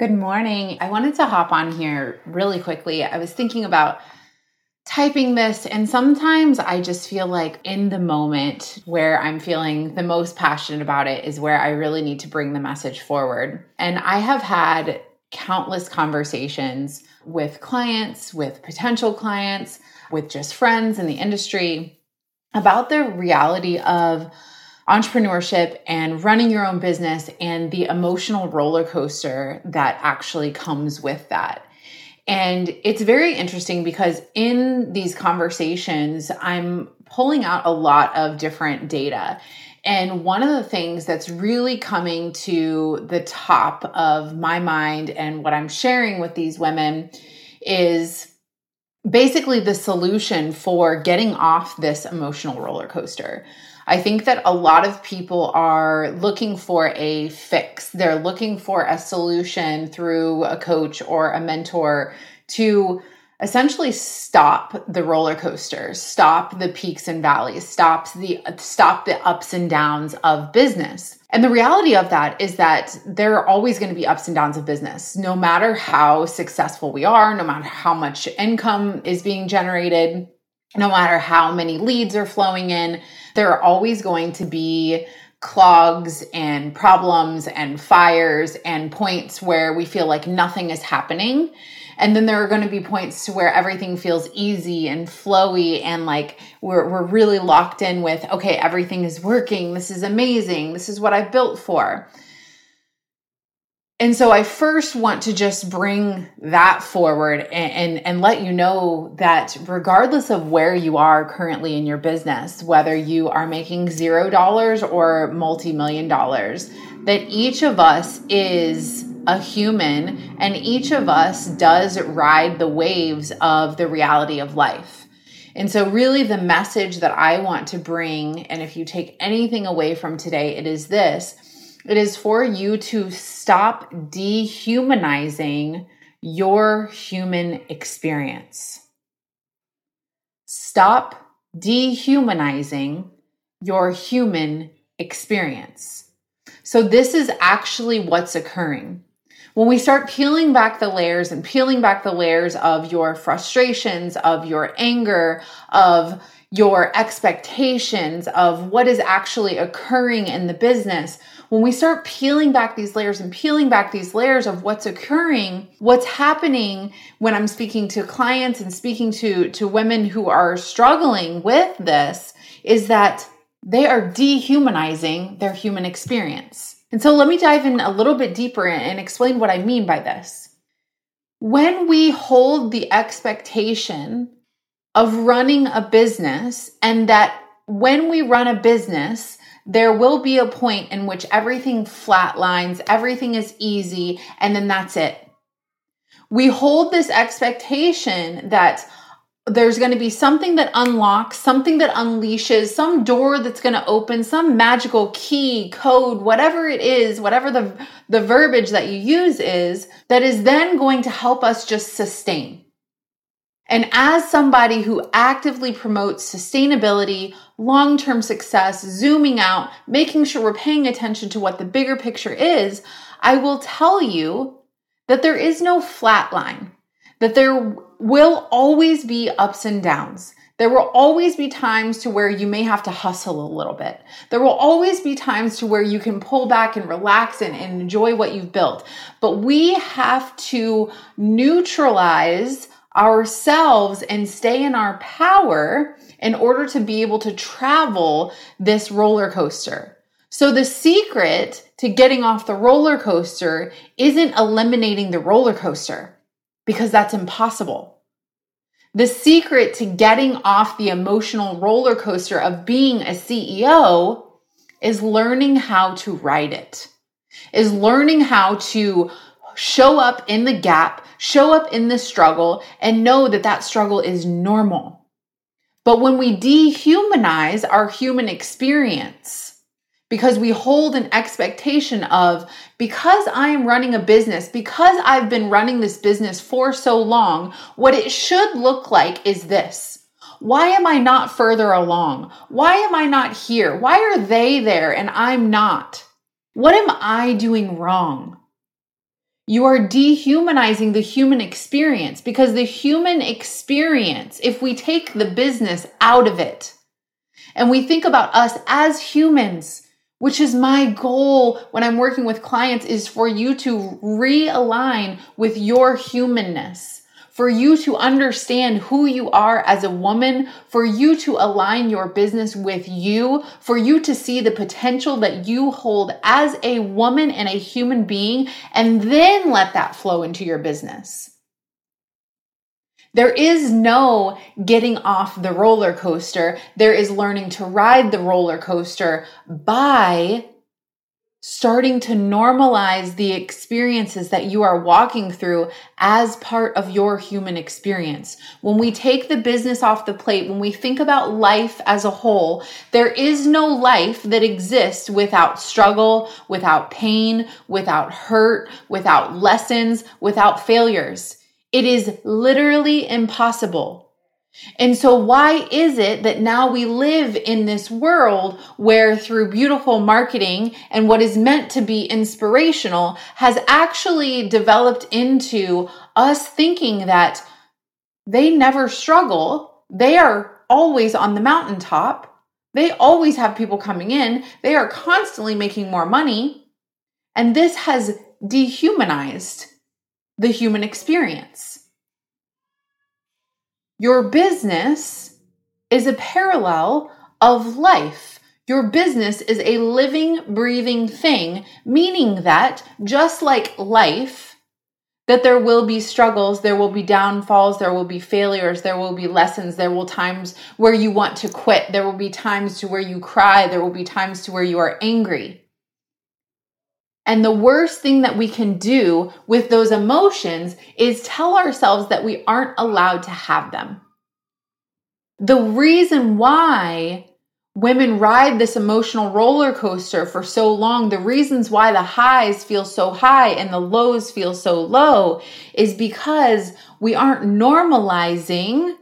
Good morning. I wanted to hop on here really quickly. I was thinking about typing this, and sometimes I just feel like in the moment where I'm feeling the most passionate about it is where I really need to bring the message forward. And I have had countless conversations with clients, with potential clients, with just friends in the industry about the reality of entrepreneurship and running your own business and the emotional roller coaster that actually comes with that. And it's very interesting because in these conversations, I'm pulling out a lot of different data. And one of the things that's really coming to the top of my mind and what I'm sharing with these women is basically the solution for getting off this emotional roller coaster. I think that a lot of people are looking for a fix. They're looking for a solution through a coach or a mentor to essentially stop the roller coaster, stop the peaks and valleys, stop the stop the ups and downs of business. And the reality of that is that there are always going to be ups and downs of business. No matter how successful we are, no matter how much income is being generated, no matter how many leads are flowing in, there are always going to be clogs and problems and fires and points where we feel like nothing is happening. And then there are going to be points to where everything feels easy and flowy and like we're, we're really locked in with, okay, everything is working. This is amazing. This is what I've built for. And so I first want to just bring that forward and, and, and, let you know that regardless of where you are currently in your business, whether you are making zero dollars or multi million dollars, that each of us is a human and each of us does ride the waves of the reality of life. And so, really, the message that I want to bring, and if you take anything away from today, it is this it is for you to stop dehumanizing your human experience. Stop dehumanizing your human experience. So, this is actually what's occurring. When we start peeling back the layers and peeling back the layers of your frustrations, of your anger, of your expectations, of what is actually occurring in the business, when we start peeling back these layers and peeling back these layers of what's occurring, what's happening when I'm speaking to clients and speaking to, to women who are struggling with this is that they are dehumanizing their human experience. And so let me dive in a little bit deeper and explain what I mean by this. When we hold the expectation of running a business and that when we run a business, there will be a point in which everything flatlines, everything is easy, and then that's it. We hold this expectation that there's going to be something that unlocks, something that unleashes, some door that's going to open, some magical key, code, whatever it is, whatever the, the verbiage that you use is, that is then going to help us just sustain. And as somebody who actively promotes sustainability, long term success, zooming out, making sure we're paying attention to what the bigger picture is, I will tell you that there is no flat line, that there will always be ups and downs. There will always be times to where you may have to hustle a little bit. There will always be times to where you can pull back and relax and, and enjoy what you've built. But we have to neutralize ourselves and stay in our power in order to be able to travel this roller coaster. So the secret to getting off the roller coaster isn't eliminating the roller coaster because that's impossible. The secret to getting off the emotional roller coaster of being a CEO is learning how to ride it. is learning how to show up in the gap, show up in the struggle, and know that that struggle is normal. But when we dehumanize our human experience, because we hold an expectation of because I am running a business, because I've been running this business for so long, what it should look like is this. Why am I not further along? Why am I not here? Why are they there and I'm not? What am I doing wrong? You are dehumanizing the human experience because the human experience, if we take the business out of it and we think about us as humans, which is my goal when I'm working with clients, is for you to realign with your humanness for you to understand who you are as a woman, for you to align your business with you, for you to see the potential that you hold as a woman and a human being, and then let that flow into your business. There is no getting off the roller coaster. There is learning to ride the roller coaster by starting to normalize the experiences that you are walking through as part of your human experience. When we take the business off the plate, when we think about life as a whole, there is no life that exists without struggle, without pain, without hurt, without lessons, without failures. It is literally impossible and so, why is it that now we live in this world where, through beautiful marketing and what is meant to be inspirational, has actually developed into us thinking that they never struggle? They are always on the mountaintop. They always have people coming in. They are constantly making more money. And this has dehumanized the human experience. Your business is a parallel of life. Your business is a living, breathing thing, meaning that just like life, that there will be struggles, there will be downfalls, there will be failures, there will be lessons, there will times where you want to quit, there will be times to where you cry, there will be times to where you are angry. And the worst thing that we can do with those emotions is tell ourselves that we aren't allowed to have them. The reason why women ride this emotional roller coaster for so long, the reasons why the highs feel so high and the lows feel so low is because we aren't normalizing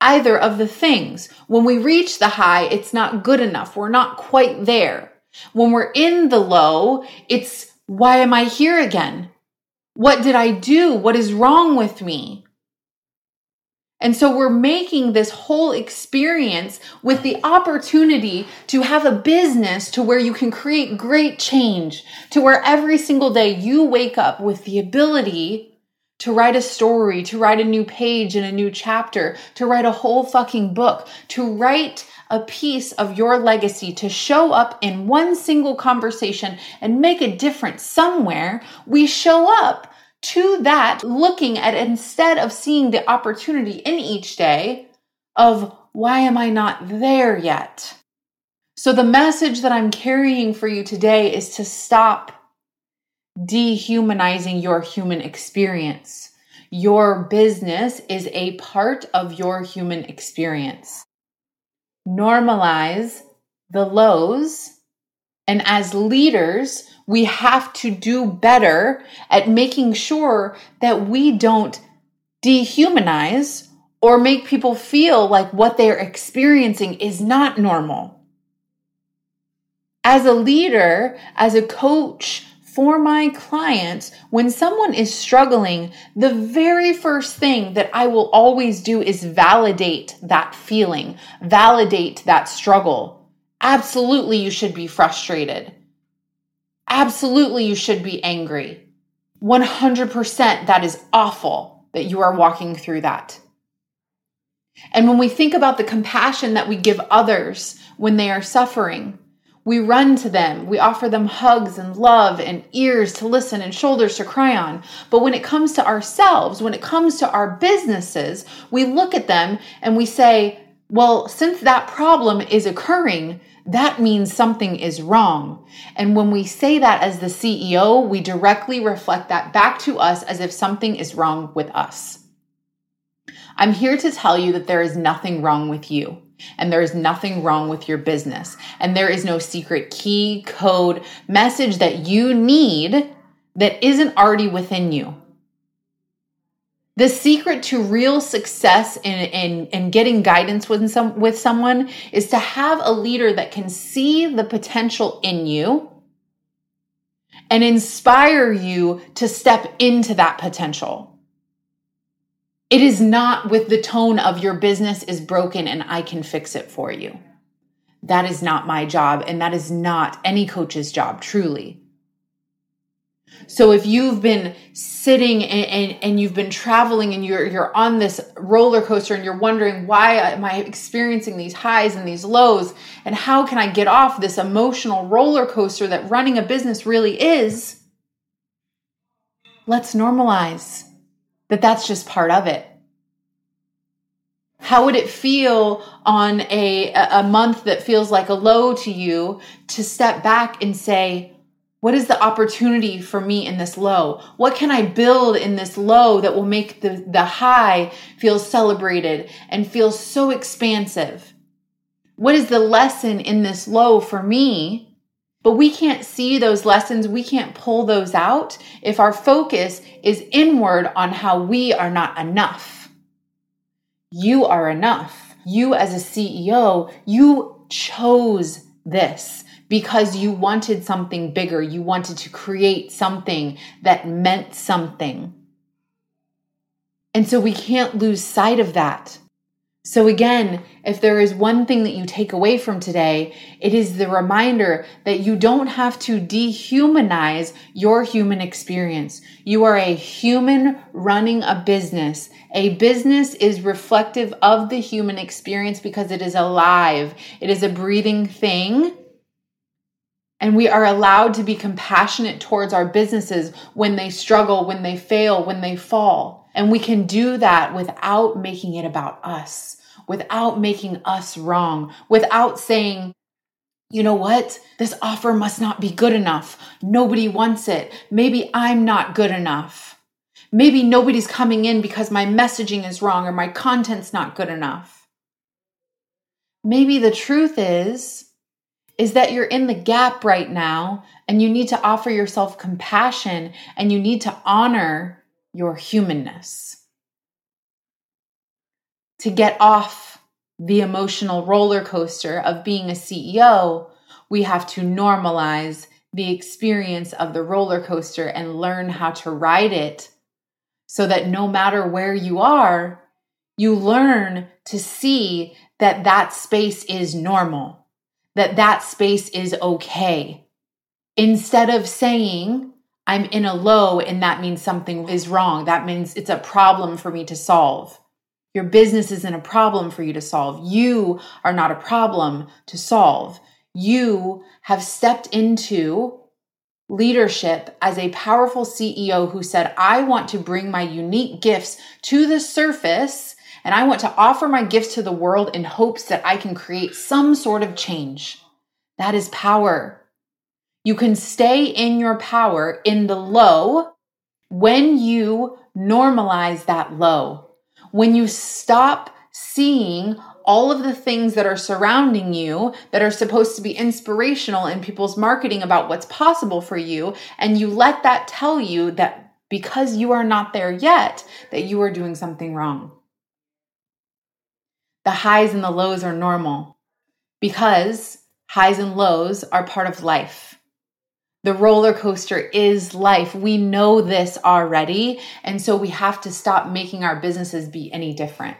either of the things. When we reach the high, it's not good enough. We're not quite there. When we're in the low, it's why am I here again? What did I do? What is wrong with me? And so we're making this whole experience with the opportunity to have a business to where you can create great change, to where every single day you wake up with the ability to write a story, to write a new page in a new chapter, to write a whole fucking book, to write a piece of your legacy to show up in one single conversation and make a difference somewhere, we show up to that looking at instead of seeing the opportunity in each day of why am I not there yet? So, the message that I'm carrying for you today is to stop dehumanizing your human experience. Your business is a part of your human experience normalize the lows. And as leaders, we have to do better at making sure that we don't dehumanize or make people feel like what they're experiencing is not normal. As a leader, as a coach, for my clients, when someone is struggling, the very first thing that I will always do is validate that feeling, validate that struggle. Absolutely, you should be frustrated. Absolutely, you should be angry. 100% that is awful that you are walking through that. And when we think about the compassion that we give others when they are suffering, we run to them. We offer them hugs and love and ears to listen and shoulders to cry on. But when it comes to ourselves, when it comes to our businesses, we look at them and we say, Well, since that problem is occurring, that means something is wrong. And when we say that as the CEO, we directly reflect that back to us as if something is wrong with us. I'm here to tell you that there is nothing wrong with you. And there is nothing wrong with your business. And there is no secret key, code, message that you need that isn't already within you. The secret to real success in, in, in getting guidance with, some, with someone is to have a leader that can see the potential in you and inspire you to step into that potential. It is not with the tone of your business is broken and I can fix it for you. That is not my job, and that is not any coach's job, truly. So if you've been sitting and, and, and, you've been traveling and you're you're on this roller coaster and you're wondering why am I experiencing these highs and these lows and how can I get off this emotional roller coaster that running a business really is, let's normalize that that's just part of it. How would it feel on a a month that feels like a low to you to step back and say, what is the opportunity for me in this low? What can I build in this low that will make the, the high feel celebrated and feel so expansive? What is the lesson in this low for me? But we can't see those lessons. We can't pull those out if our focus is inward on how we are not enough. You are enough. You as a CEO, you chose this because you wanted something bigger. You wanted to create something that meant something. And so we can't lose sight of that. So, again, if there is one thing that you take away from today, it is the reminder that you don't have to dehumanize your human experience. You are a human running a business. A business is reflective of the human experience because it is alive, it is a breathing thing and we are allowed to be compassionate towards our businesses when they struggle, when they fail, when they fall. And we can do that without making it about us, without making us wrong, without saying, you know what? This offer must not be good enough. Nobody wants it. Maybe I'm not good enough. Maybe nobody's coming in because my messaging is wrong or my content's not good enough. Maybe the truth is is that you're in the gap right now and you need to offer yourself compassion and you need to honor your humanness. To get off the emotional roller coaster of being a CEO, we have to normalize the experience of the roller coaster and learn how to ride it so that no matter where you are, you learn to see that that space is normal that that space is okay. Instead of saying, I'm in a low and that means something is wrong. That means it's a problem for me to solve. Your business isn't a problem for you to solve. You are not a problem to solve. You have stepped into leadership as a powerful CEO who said, I want to bring my unique gifts to the surface and I want to offer my gifts to the world in hopes that I can create some sort of change. That is power. You can stay in your power in the low when you normalize that low. When you stop seeing all of the things that are surrounding you that are supposed to be inspirational in people's marketing about what's possible for you, and you let that tell you that because you are not there yet, that you are doing something wrong. The highs and the lows are normal because highs and lows are part of life. The roller coaster is life. We know this already. And so we have to stop making our businesses be any different.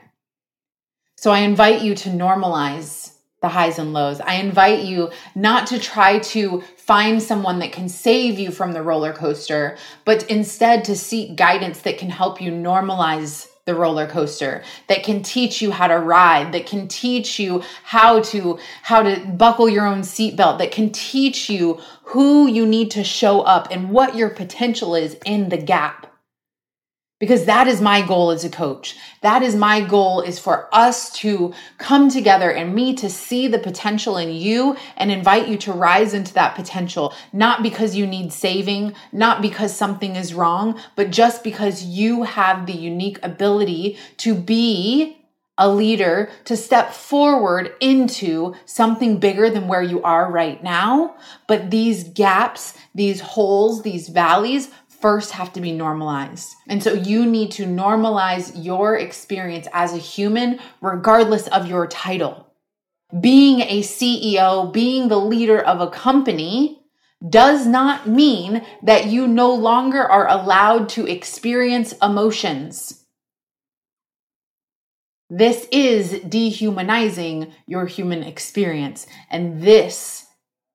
So I invite you to normalize the highs and lows. I invite you not to try to find someone that can save you from the roller coaster, but instead to seek guidance that can help you normalize the roller coaster that can teach you how to ride that can teach you how to how to buckle your own seatbelt that can teach you who you need to show up and what your potential is in the gap because that is my goal as a coach. That is my goal is for us to come together and me to see the potential in you and invite you to rise into that potential, not because you need saving, not because something is wrong, but just because you have the unique ability to be a leader to step forward into something bigger than where you are right now. But these gaps, these holes, these valleys first have to be normalized. And so you need to normalize your experience as a human, regardless of your title. Being a CEO, being the leader of a company, does not mean that you no longer are allowed to experience emotions. This is dehumanizing your human experience. And this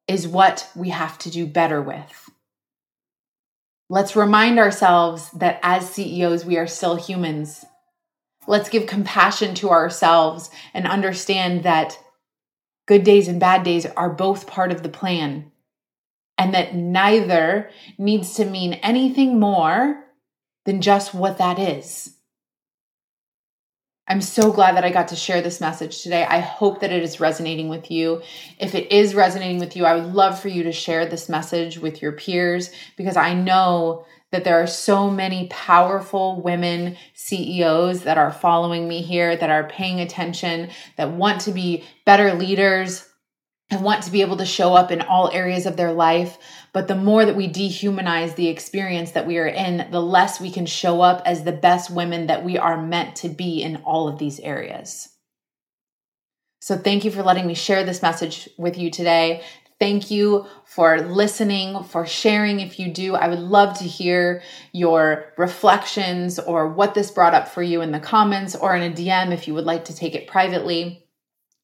is what we have to do better with. Let's remind ourselves that as CEOs, we are still humans. Let's give compassion to ourselves and understand that good days and bad days are both part of the plan and that neither needs to mean anything more than just what that is. I'm so glad that I got to share this message today. I hope that it is resonating with you. If it is resonating with you, I would love for you to share this message with your peers because I know that there are so many powerful women CEOs that are following me here, that are paying attention, that want to be better leaders, want to be able to show up in all areas of their life. But the more that we dehumanize the experience that we are in, the less we can show up as the best women that we are meant to be in all of these areas. So, thank you for letting me share this message with you today. Thank you for listening, for sharing. If you do, I would love to hear your reflections or what this brought up for you in the comments or in a DM if you would like to take it privately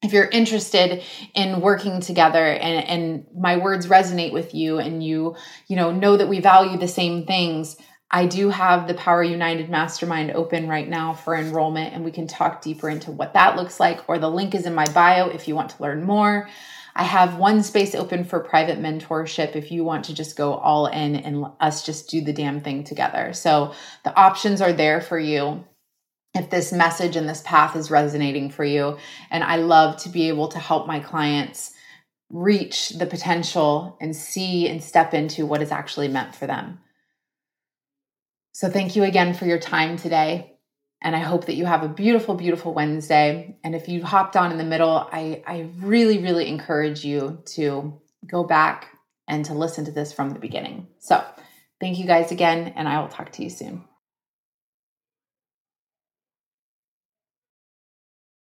if you're interested in working together and, and my words resonate with you and you you know know that we value the same things i do have the PowHER United Mastermind open right now for enrollment and we can talk deeper into what that looks like or the link is in my bio if you want to learn more. I have one space open for private mentorship if you want to just go all in and us just do the damn thing together. So the options are there for you if this message and this path is resonating for you. And I love to be able to help my clients reach the potential and see and step into what is actually meant for them. So, thank you again for your time today. And I hope that you have a beautiful, beautiful Wednesday. And if you hopped on in the middle, I, I really, really encourage you to go back and to listen to this from the beginning. So, thank you guys again, and I will talk to you soon.